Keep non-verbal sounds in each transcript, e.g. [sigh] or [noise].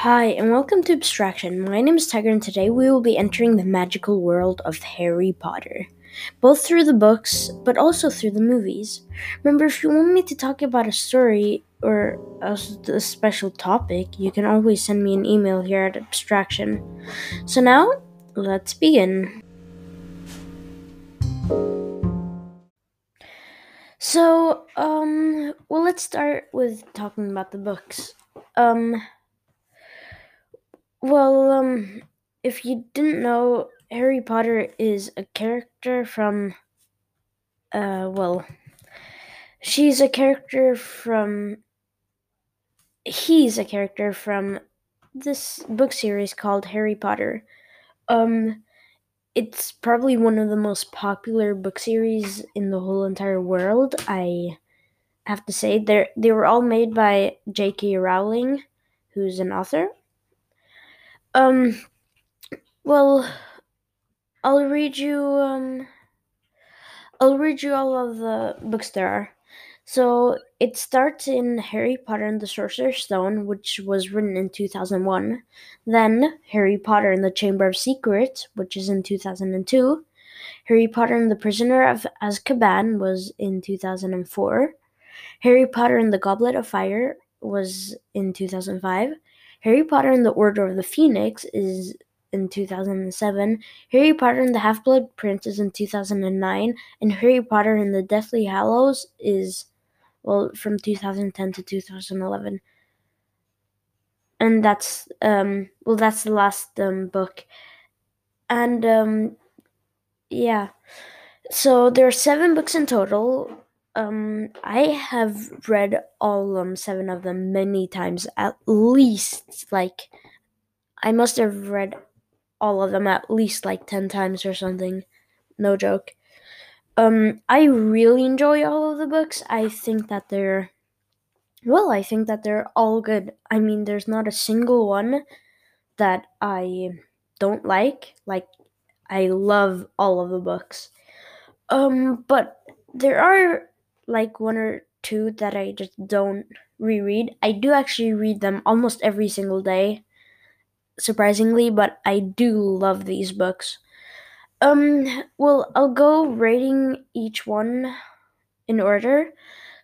Hi, and welcome to Abstraction. My name is Tiger, and today we will be entering the magical world of Harry Potter, both through the books, but also through the movies. Remember, if you want me to talk about a story or a, a special topic, you can always send me an email here at Abstraction. So now, let's begin. So, um, well, let's start with talking about the books. Um, well, um, if you didn't know, Harry Potter is a character from, uh, well, she's a character from, he's a character from this book series called Harry Potter. Um, it's probably one of the most popular book series in the whole entire world. I have to say they they were all made by J.K. Rowling, who's an author. Um, well, I'll read you. Um, I'll read you all of the books there are. So it starts in Harry Potter and the Sorcerer's Stone, which was written in 2001. Then Harry Potter and the Chamber of Secrets, which is in 2002. Harry Potter and the Prisoner of Azkaban was in 2004. Harry Potter and the Goblet of Fire was in 2005. Harry Potter and the Order of the Phoenix is in 2007, Harry Potter and the Half Blood Prince is in 2009, and Harry Potter and the Deathly Hallows is well from 2010 to 2011 and that's um well that's the last um book. And um yeah. So there are seven books in total um i have read all um seven of them many times at least like i must have read all of them at least like 10 times or something no joke um, I really enjoy all of the books. I think that they're well, I think that they're all good. I mean, there's not a single one that I don't like. Like I love all of the books. Um, but there are like one or two that I just don't reread. I do actually read them almost every single day, surprisingly, but I do love these books. Um, well, I'll go rating each one in order.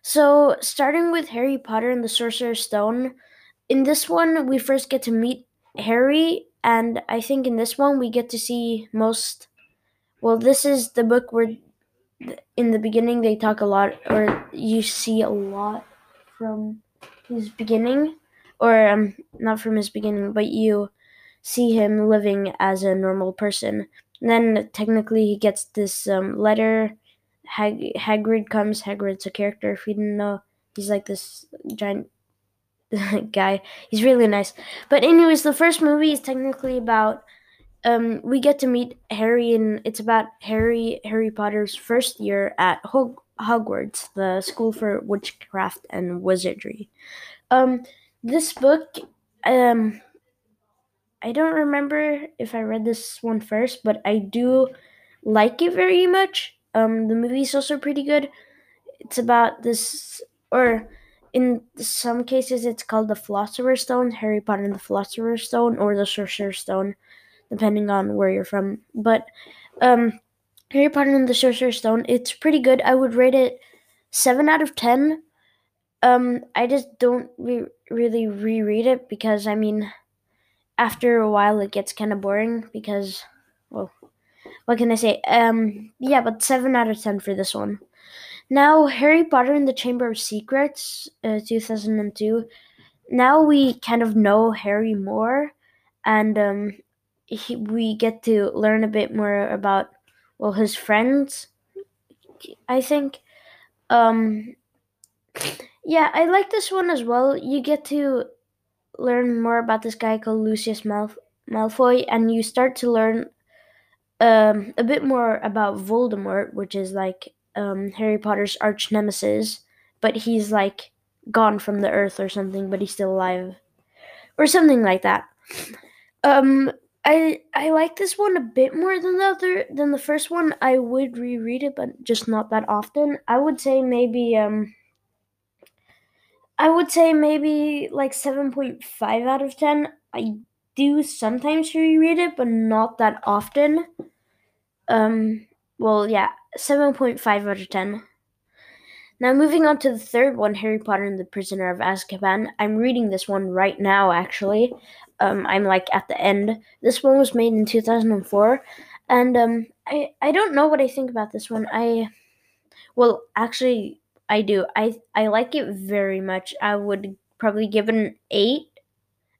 So, starting with Harry Potter and the Sorcerer's Stone, in this one, we first get to meet Harry, and I think in this one, we get to see most. Well, this is the book where in the beginning they talk a lot, or you see a lot from his beginning, or um, not from his beginning, but you see him living as a normal person. And then technically he gets this um, letter. Hag- Hagrid comes. Hagrid's a character. If you didn't know, he's like this giant [laughs] guy. He's really nice. But anyways, the first movie is technically about. Um, we get to meet Harry, and it's about Harry Harry Potter's first year at Hog- Hogwarts, the school for witchcraft and wizardry. Um, this book, um, I don't remember if I read this one first, but I do like it very much. Um, the movie's also pretty good. It's about this, or in some cases, it's called the Philosopher's Stone, Harry Potter and the Philosopher's Stone, or the Sorcerer's Stone, depending on where you're from. But um, Harry Potter and the Sorcerer's Stone, it's pretty good. I would rate it seven out of ten. Um, I just don't re- really reread it because I mean after a while it gets kind of boring because well what can i say um yeah but 7 out of 10 for this one now harry potter and the chamber of secrets uh, 2002 now we kind of know harry more and um he, we get to learn a bit more about well his friends i think. Um yeah i like this one as well. You get to learn more about this guy called Lucius Malf- Malfoy, and you start to learn um, a bit more about Voldemort, which is like um, Harry Potter's arch nemesis, but he's like gone from the earth or something, but he's still alive, or something like that. Um, I I like this one a bit more than the other than the first one. I would reread it, but just not that often. I would say maybe um I would say maybe like 7.5 out of 10. I do sometimes reread it, but not that often. Um, well, yeah, 7.5 out of 10. Now, moving on to the third one, Harry Potter and the Prisoner of Azkaban. I'm reading this one right now, actually. Um, I'm like at the end. This one was made in 2004, and um, I I don't know what I think about this one. I, well, actually, I do. I I like it very much. I would probably give it an eight,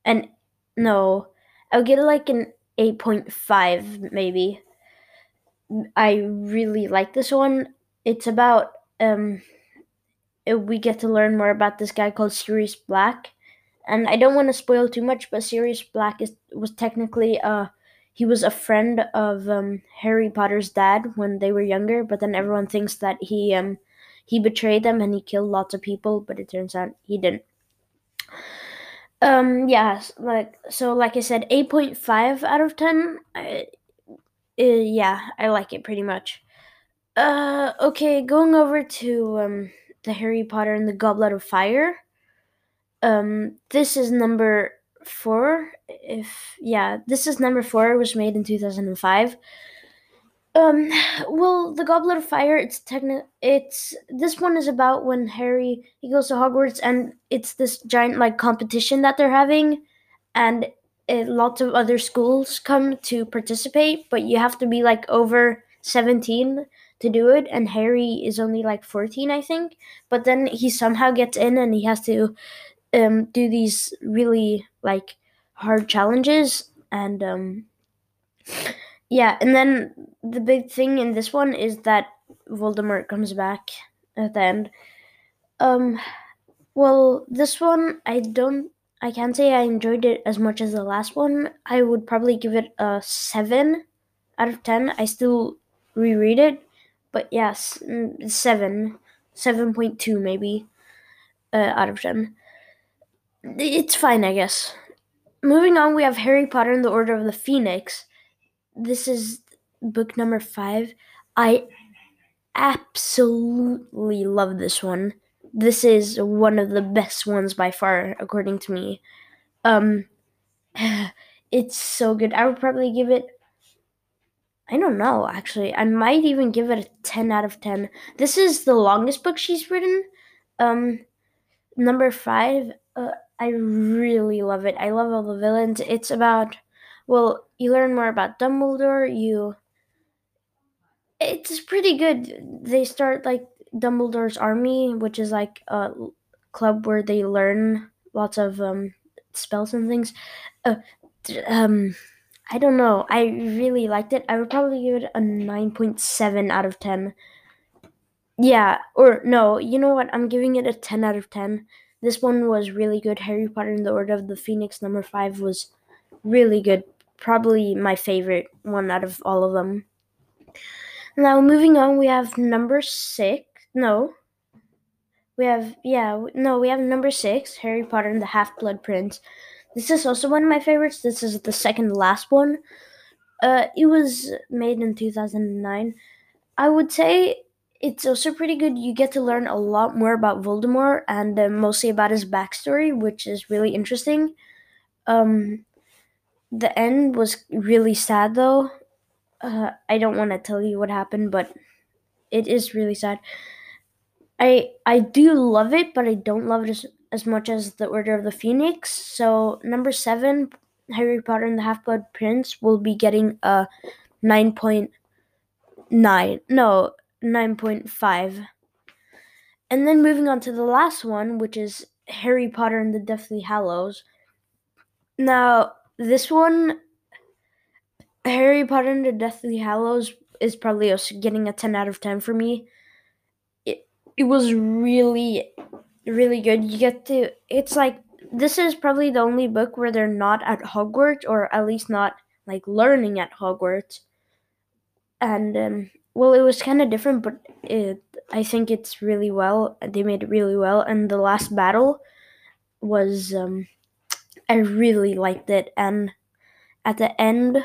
and no, I would give it like an eight point five maybe. I really like this one. It's about um we get to learn more about this guy called Sirius Black. And I don't want to spoil too much, but Sirius Black is was technically uh he was a friend of um, Harry Potter's dad when they were younger, but then everyone thinks that he um he betrayed them and he killed lots of people, but it turns out he didn't. Um yeah, like so like I said 8.5 out of 10. I, uh, yeah, I like it pretty much. Uh okay, going over to um the Harry Potter and the Goblet of Fire. Um, this is number four. If yeah, this is number four. It was made in two thousand and five. Um, well, the Goblet of Fire. It's techni- It's this one is about when Harry he goes to Hogwarts and it's this giant like competition that they're having, and it, lots of other schools come to participate, but you have to be like over seventeen to do it and Harry is only like 14 I think. But then he somehow gets in and he has to um, do these really like hard challenges. And um, yeah and then the big thing in this one is that Voldemort comes back at the end. Um well this one I don't I can't say I enjoyed it as much as the last one. I would probably give it a 7 out of 10 I still reread it but yes, mm, seven, seven point two maybe uh, out of ten. It's fine, I guess. Moving on, we have Harry Potter and the Order of the Phoenix. This is book number five. I absolutely love this one. This is one of the best ones by far, according to me. Um, [sighs] it's so good. I would probably give it I don't know, actually. I might even give it a 10 out of 10. This is the longest book she's written. Um, number five, uh, I really love it. I love all the villains. It's about, well, you learn more about Dumbledore. You, it's pretty good. They start like Dumbledore's Army, which is like a club where they learn lots of um, spells and things. Uh, um, I don't know. I really liked it. I would probably give it a 9.7 out of 10. Yeah, or no, you know what? I'm giving it a 10 out of 10. This one was really good. Harry Potter and the Order of the Phoenix number 5 was really good. Probably my favorite one out of all of them. Now, moving on, we have number 6. No. We have, yeah, no, we have number 6, Harry Potter and the Half Blood Prince. This is also one of my favorites. This is the second last one. Uh, it was made in 2009. I would say it's also pretty good. You get to learn a lot more about Voldemort and uh, mostly about his backstory, which is really interesting. Um, the end was really sad, though. Uh, I don't want to tell you what happened, but it is really sad. I I do love it, but I don't love it as as much as the Order of the Phoenix. So number seven, Harry Potter and the Half Blood Prince will be getting a nine point nine. No, nine point five. And then moving on to the last one, which is Harry Potter and the Deathly Hallows. Now, this one, Harry Potter and the Deathly Hallows, is probably getting a 10 out of 10 for me. It, it was really really good. You get to it's like this is probably the only book where they're not at Hogwarts or at least not like learning at Hogwarts. And um, well, it was kind of different, but it I think it's really well. They made it really well, and the last battle was um, I really liked it, and at the end,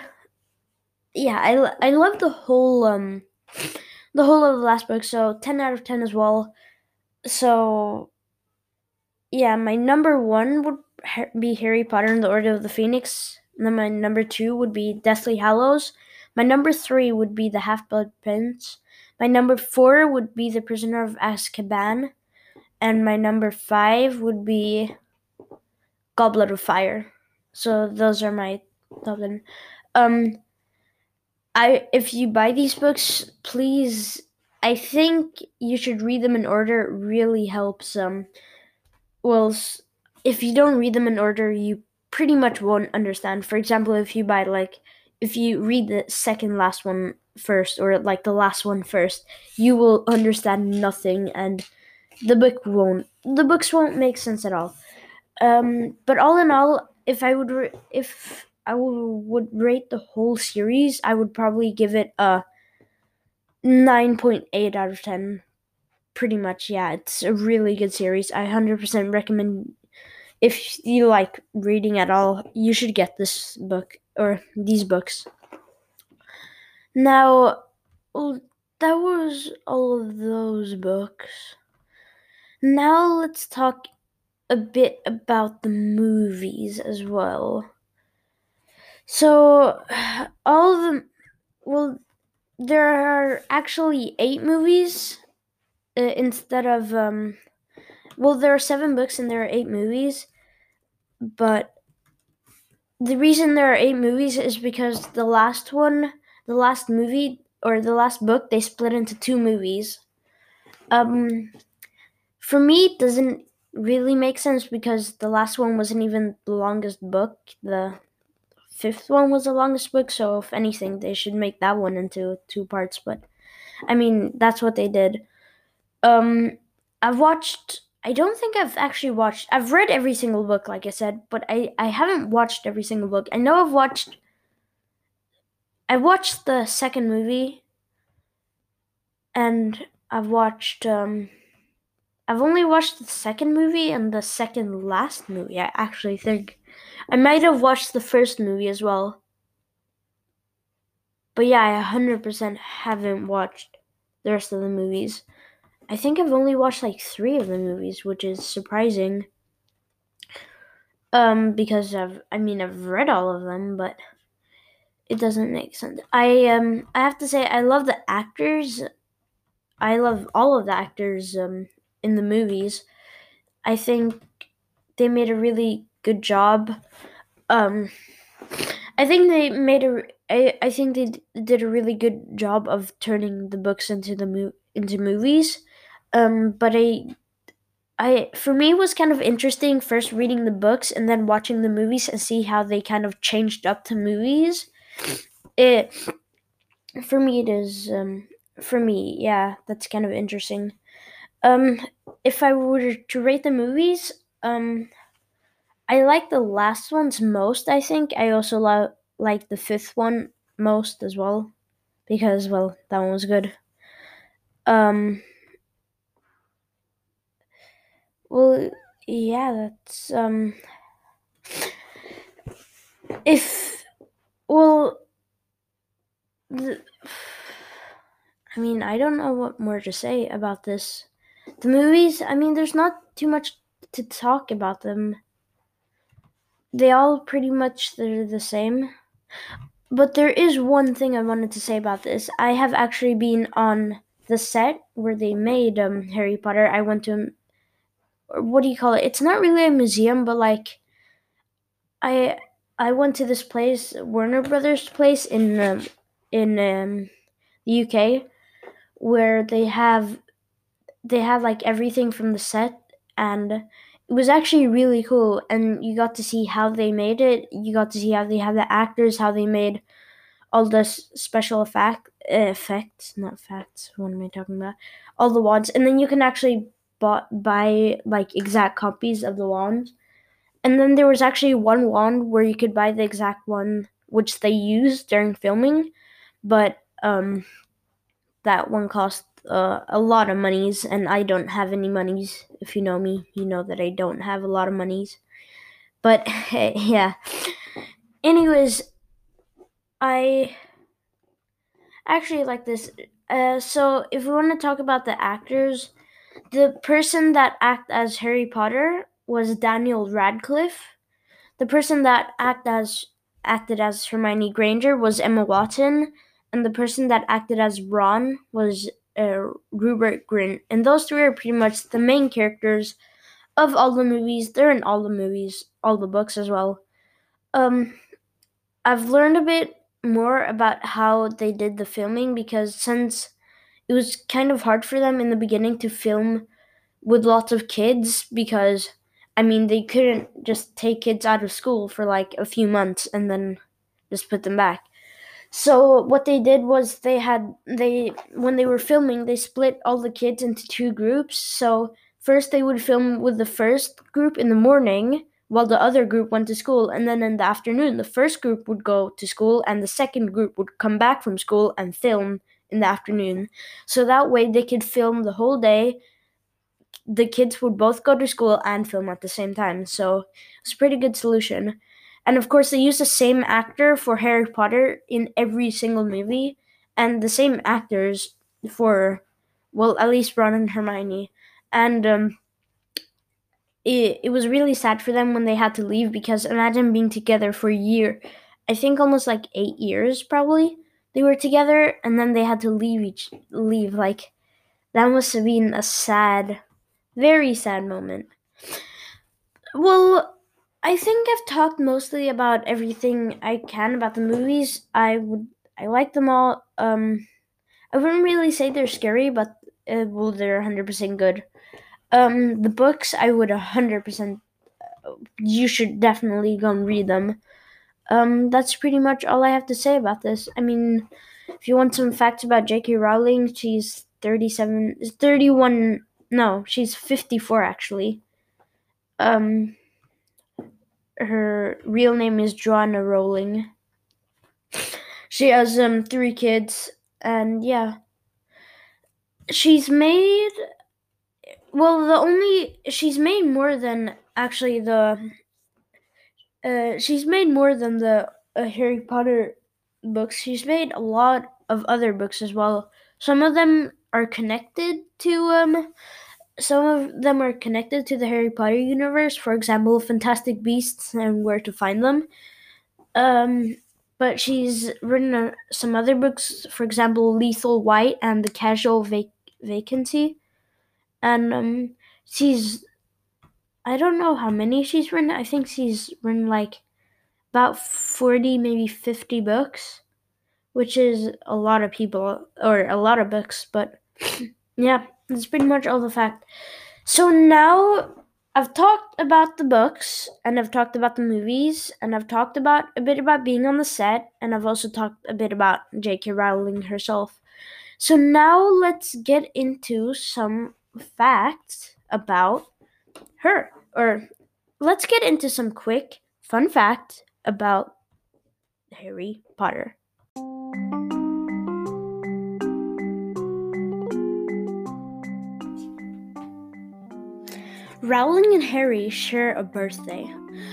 yeah, I I love the whole um the whole of the last book. So ten out of ten as well. So yeah, my number one would be Harry Potter and the Order of the Phoenix. And then my number two would be Deathly Hallows. My number three would be The Half Blood Prince. My number four would be The Prisoner of Azkaban. And my number five would be Goblet of Fire. So those are my top ten. Um, I if you buy these books, please. I think you should read them in order. It really helps. Um, well, if you don't read them in order, you pretty much won't understand. For example, if you buy like if you read the second last one first or like the last one first, you will understand nothing and the book won't the books won't make sense at all. Um, but all in all, if I would re- if I would rate the whole series, I would probably give it a 9.8 out of 10. Pretty much, yeah. It's a really good series. I 100% recommend if you like reading at all, you should get this book or these books. Now, that was all of those books. Now let's talk a bit about the movies as well. So, [sighs] all of them, well, there are actually eight movies uh, instead of, um, well, there are seven books and there are eight movies, but the reason there are eight movies is because the last one, the last movie, or the last book, they split into two movies. Um, for me, it doesn't really make sense because the last one wasn't even the longest book. The fifth one was the longest book, so if anything, they should make that one into two parts. But I mean, that's what they did. Um, I've watched. I don't think I've actually watched. I've read every single book, like I said, but I I haven't watched every single book. I know I've watched. I watched the second movie, and I've watched. Um, I've only watched the second movie and the second last movie. I actually think I might have watched the first movie as well. But yeah, I 100% haven't watched the rest of the movies. I think I've only watched like 3 of the movies, which is surprising. Um because I've I mean I've read all of them, but it doesn't make sense. I um I have to say I love the actors. I love all of the actors um in the movies. I think they made a really good job. Um, I think they made a. I, I think they did a really good job of turning the books into the into movies. Um, but I, I for me it was kind of interesting first reading the books and then watching the movies and see how they kind of changed up to movies. It for me it is um, for me yeah that's kind of interesting. Um, if I were to rate the movies, um, I like the last ones most. I think I also lo- like the fifth one most as well, because well, that one was good. Um, well, yeah, that's um, if well, the, I mean, I don't know what more to say about this. The movies, I mean, there's not too much to talk about them. They all pretty much they're the same. But there is one thing I wanted to say about this. I have actually been on the set where they made um, Harry Potter. I went to what do you call it? It's not really a museum, but like I I went to this place, Warner Brothers place in um, in um, the UK, where they have they had like everything from the set and it was actually really cool and you got to see how they made it you got to see how they have the actors how they made all the special effect effects not facts what am i talking about all the wands and then you can actually bought, buy like exact copies of the wands and then there was actually one wand where you could buy the exact one which they used during filming but um that one cost uh, a lot of monies, and I don't have any monies. If you know me, you know that I don't have a lot of monies. But [laughs] yeah. Anyways, I actually like this. Uh, so if we want to talk about the actors, the person that act as Harry Potter, was Daniel Radcliffe. The person that act as acted as Hermione Granger was Emma Watson, and the person that acted as Ron was uh, Rupert Grint. And those three are pretty much the main characters of all the movies. They're in all the movies, all the books as well. Um, I've learned a bit more about how they did the filming because since it was kind of hard for them in the beginning to film with lots of kids because I mean they couldn't just take kids out of school for like a few months and then just put them back. So what they did was they had they when they were filming they split all the kids into two groups. So first they would film with the first group in the morning while the other group went to school and then in the afternoon the first group would go to school and the second group would come back from school and film in the afternoon. So that way they could film the whole day. The kids would both go to school and film at the same time. So it's a pretty good solution. And of course, they use the same actor for Harry Potter in every single movie, and the same actors for, well, at least Ron and Hermione. And um, it, it was really sad for them when they had to leave because imagine being together for a year. I think almost like eight years, probably they were together, and then they had to leave each leave. Like that must have been a sad, very sad moment. Well, I think I've talked mostly about everything I can about the movies. I would I like them all. Um, I wouldn't really say they're scary, but uh, well, they're 100% good. Um, the books I would 100%. You should definitely go and read them. Um, that's pretty much all I have to say about this. I mean, if you want some facts about J.K. Rowling, she's 37, 31. No, she's 54 actually. Um, her real name is Joanna Rowling. [laughs] She has um three kids, and yeah, she's made. Well, the only she's made more than actually the. Uh, she's made more than the uh, Harry Potter books. She's made a lot of other books as well. Some of them are connected to um some of them are connected to the Harry Potter universe, for example, Fantastic Beasts and Where to Find Them. Um, but she's written uh, some other books, for example, Lethal White and The Casual Vac- Vacancy. And um, she's, I don't know how many she's written. I think she's written like about 40, maybe 50 books, which is a lot of people, or a lot of books, but [sniffs] yeah. That's pretty much all the fact. So now I've talked about the books and I've talked about the movies and I've talked about a bit about being on the set and I've also talked a bit about J.K. Rowling herself. So now let's get into some facts about her or let's get into some quick fun facts about Harry Potter. Rowling and Harry share a birthday.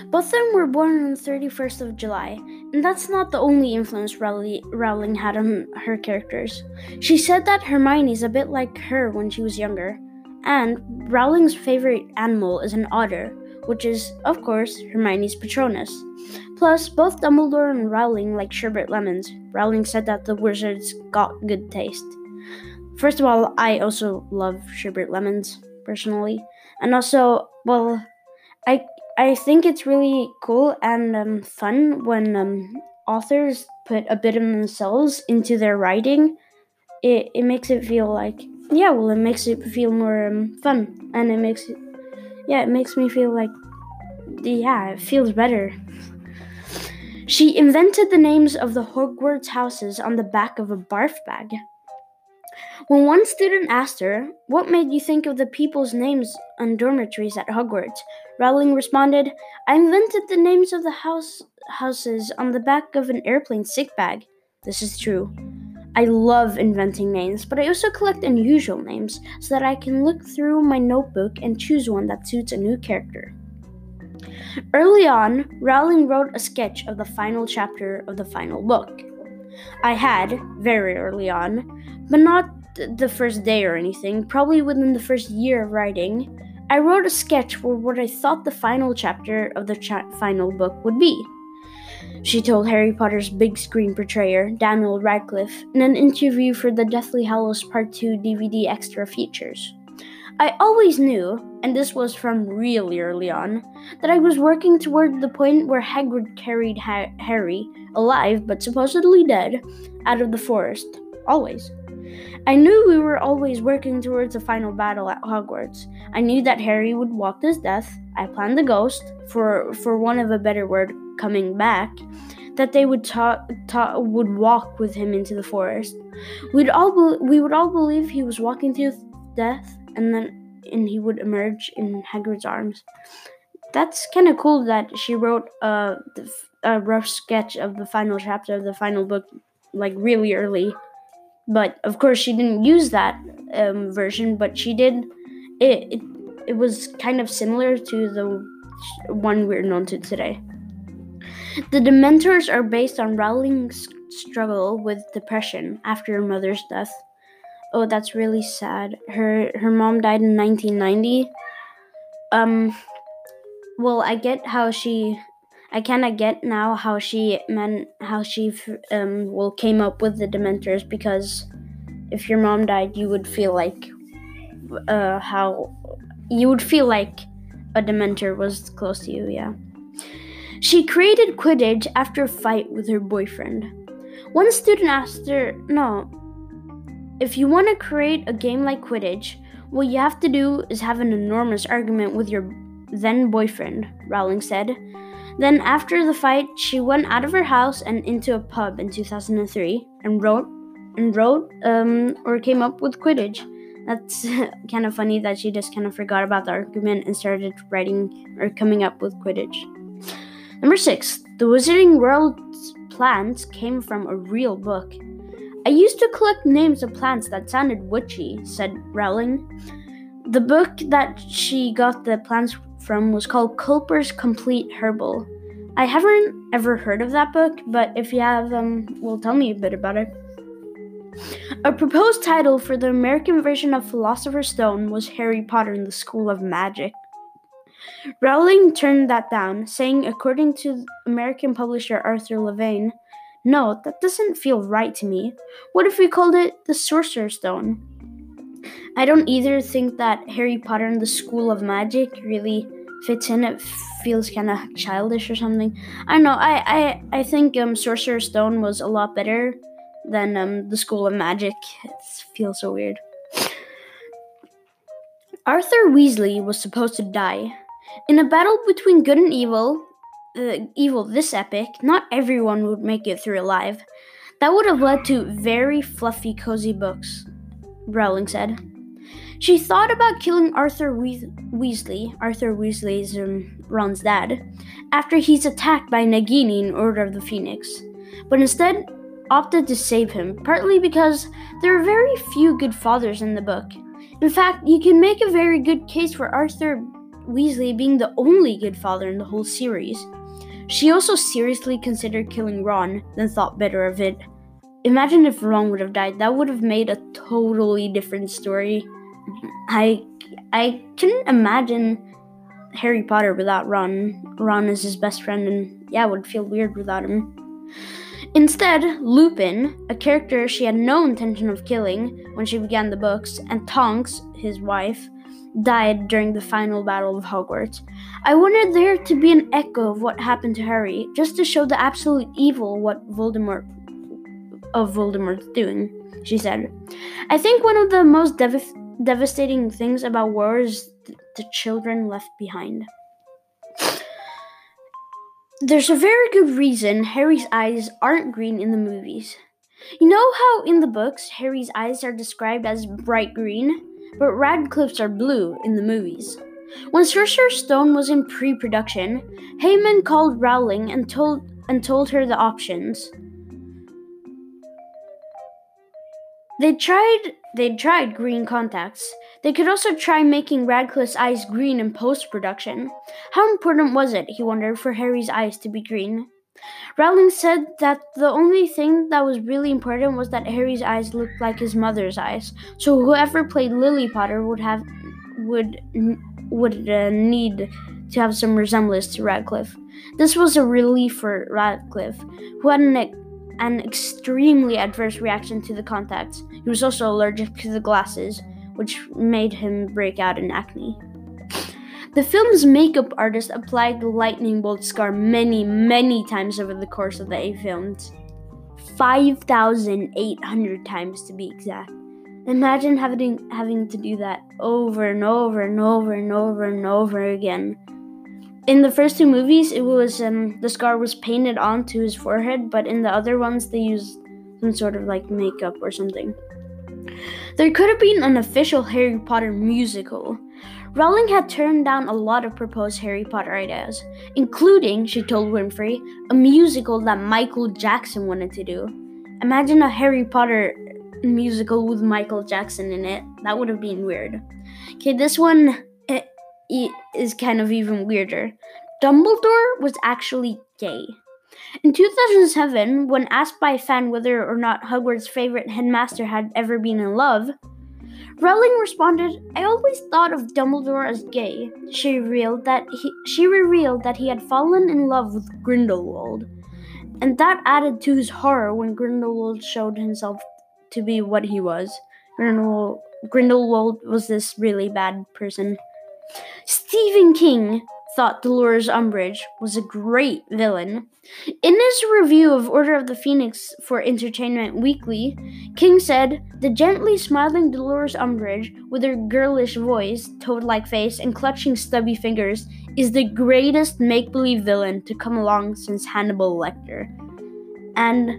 Both of them were born on the 31st of July, and that's not the only influence Rowling had on her characters. She said that Hermione is a bit like her when she was younger, and Rowling's favorite animal is an otter, which is, of course, Hermione's Patronus. Plus, both Dumbledore and Rowling like sherbet lemons. Rowling said that the wizards got good taste. First of all, I also love sherbet lemons, personally and also well i i think it's really cool and um, fun when um, authors put a bit of themselves into their writing it, it makes it feel like yeah well it makes it feel more um, fun and it makes it yeah it makes me feel like yeah it feels better she invented the names of the hogwarts houses on the back of a barf bag when one student asked her, What made you think of the people's names on dormitories at Hogwarts? Rowling responded, I invented the names of the house houses on the back of an airplane sick bag. This is true. I love inventing names, but I also collect unusual names so that I can look through my notebook and choose one that suits a new character. Early on, Rowling wrote a sketch of the final chapter of the final book. I had, very early on, but not the first day or anything, probably within the first year of writing, I wrote a sketch for what I thought the final chapter of the cha- final book would be. She told Harry Potter's big screen portrayer, Daniel Radcliffe, in an interview for the Deathly Hallows Part 2 DVD extra features. I always knew, and this was from really early on, that I was working toward the point where Hagrid carried ha- Harry, alive but supposedly dead, out of the forest. Always. I knew we were always working towards a final battle at Hogwarts. I knew that Harry would walk his death. I planned the ghost, for for want of a better word, coming back, that they would ta- ta- would walk with him into the forest. We'd all be- we would all believe he was walking through death, and then and he would emerge in Hagrid's arms. That's kind of cool that she wrote a, a rough sketch of the final chapter of the final book, like really early. But of course, she didn't use that um, version, but she did. It, it it was kind of similar to the one we're known to today. The Dementors are based on Rowling's struggle with depression after her mother's death. Oh, that's really sad. Her her mom died in 1990. Um well, I get how she I kind of get now how she meant how she um well came up with the dementors because if your mom died, you would feel like uh how you would feel like a dementor was close to you, yeah. She created Quidditch after a fight with her boyfriend. One student asked her, "No, if you want to create a game like Quidditch, what you have to do is have an enormous argument with your then boyfriend," Rowling said. Then, after the fight, she went out of her house and into a pub in 2003 and wrote and wrote um, or came up with Quidditch. That's [laughs] kind of funny that she just kind of forgot about the argument and started writing or coming up with Quidditch. Number six, the Wizarding World's plants came from a real book. I used to collect names of plants that sounded witchy, said Rowling. The book that she got the plants from was called Culper's Complete Herbal. I haven't ever heard of that book, but if you have, um, well, tell me a bit about it. A proposed title for the American version of Philosopher's Stone was Harry Potter and the School of Magic. Rowling turned that down, saying, according to American publisher Arthur Levine, No, that doesn't feel right to me. What if we called it the Sorcerer's Stone? I don't either think that Harry Potter and the School of Magic really fits in. It feels kind of childish or something. I don't know. I I I think um, Sorcerer's Stone was a lot better than um, the School of Magic. It feels so weird. Arthur Weasley was supposed to die in a battle between good and evil. Uh, evil this epic, not everyone would make it through alive. That would have led to very fluffy, cozy books. Rowling said. She thought about killing Arthur Weas- Weasley, Arthur Weasley's um, Ron's dad, after he's attacked by Nagini in Order of the Phoenix, but instead opted to save him, partly because there are very few good fathers in the book. In fact, you can make a very good case for Arthur Weasley being the only good father in the whole series. She also seriously considered killing Ron, then thought better of it. Imagine if Ron would have died. That would have made a totally different story. I I couldn't imagine Harry Potter without Ron. Ron is his best friend, and yeah, would feel weird without him. Instead, Lupin, a character she had no intention of killing when she began the books, and Tonks, his wife, died during the final battle of Hogwarts. I wanted there to be an echo of what happened to Harry, just to show the absolute evil what Voldemort of Voldemort's doing, she said. I think one of the most dev- devastating things about war is th- the children left behind. There's a very good reason Harry's eyes aren't green in the movies. You know how in the books Harry's eyes are described as bright green, but Radcliffe's are blue in the movies. When Sorcerer's Stone was in pre-production, Heyman called Rowling and told and told her the options. They tried they tried green contacts. They could also try making Radcliffe's eyes green in post production. How important was it, he wondered, for Harry's eyes to be green? Rowling said that the only thing that was really important was that Harry's eyes looked like his mother's eyes. So whoever played Lily Potter would have would would uh, need to have some resemblance to Radcliffe. This was a relief for Radcliffe, who had an, an extremely adverse reaction to the contacts. He was also allergic to the glasses, which made him break out in acne. The film's makeup artist applied the lightning bolt scar many, many times over the course of the eight films. 5,800 times to be exact. Imagine having having to do that over and over and over and over and over again. In the first two movies, it was um, the scar was painted onto his forehead, but in the other ones, they used some sort of like makeup or something. There could have been an official Harry Potter musical. Rowling had turned down a lot of proposed Harry Potter ideas, including, she told Winfrey, a musical that Michael Jackson wanted to do. Imagine a Harry Potter musical with Michael Jackson in it. That would have been weird. Okay, this one eh, is kind of even weirder. Dumbledore was actually gay. In 2007, when asked by a fan whether or not Hogwarts' favorite headmaster had ever been in love, Rowling responded, "I always thought of Dumbledore as gay." She revealed that he she revealed that he had fallen in love with Grindelwald, and that added to his horror when Grindelwald showed himself to be what he was. Grindelwald, Grindelwald was this really bad person. Stephen King thought Dolores Umbridge was a great villain. In his review of Order of the Phoenix for Entertainment Weekly, King said, The gently smiling Dolores Umbridge, with her girlish voice, toad like face, and clutching stubby fingers, is the greatest make believe villain to come along since Hannibal Lecter. And,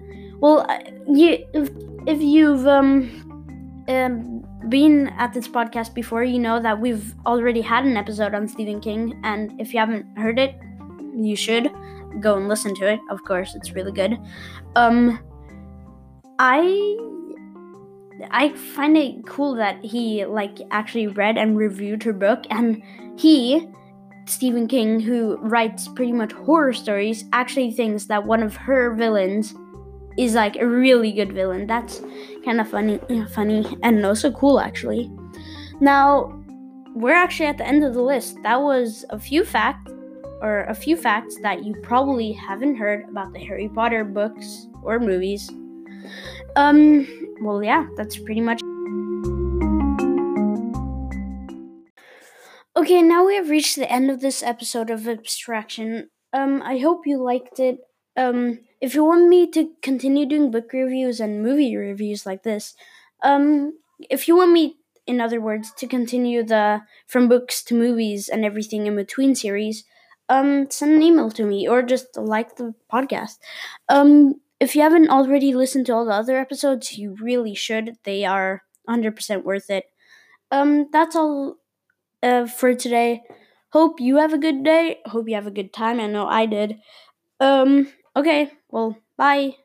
well, you, if, if you've um, um been at this podcast before, you know that we've already had an episode on Stephen King, and if you haven't heard it, you should go and listen to it. Of course, it's really good. Um, I I find it cool that he like actually read and reviewed her book, and he Stephen King, who writes pretty much horror stories, actually thinks that one of her villains is like a really good villain. That's kind of funny, funny, and also cool actually. Now, we're actually at the end of the list. That was a few facts, or a few facts that you probably haven't heard about the Harry Potter books or movies. Um, well, yeah, that's pretty much. Okay, now we have reached the end of this episode of Abstraction. Um, I hope you liked it. Um, if you want me to continue doing book reviews and movie reviews like this, um, if you want me, in other words, to continue the from books to movies and everything in between series, um, send an email to me or just like the podcast. Um, if you haven't already listened to all the other episodes, you really should. They are 100% worth it. Um, that's all uh, for today. Hope you have a good day. Hope you have a good time. I know I did. Um, Okay, well, bye.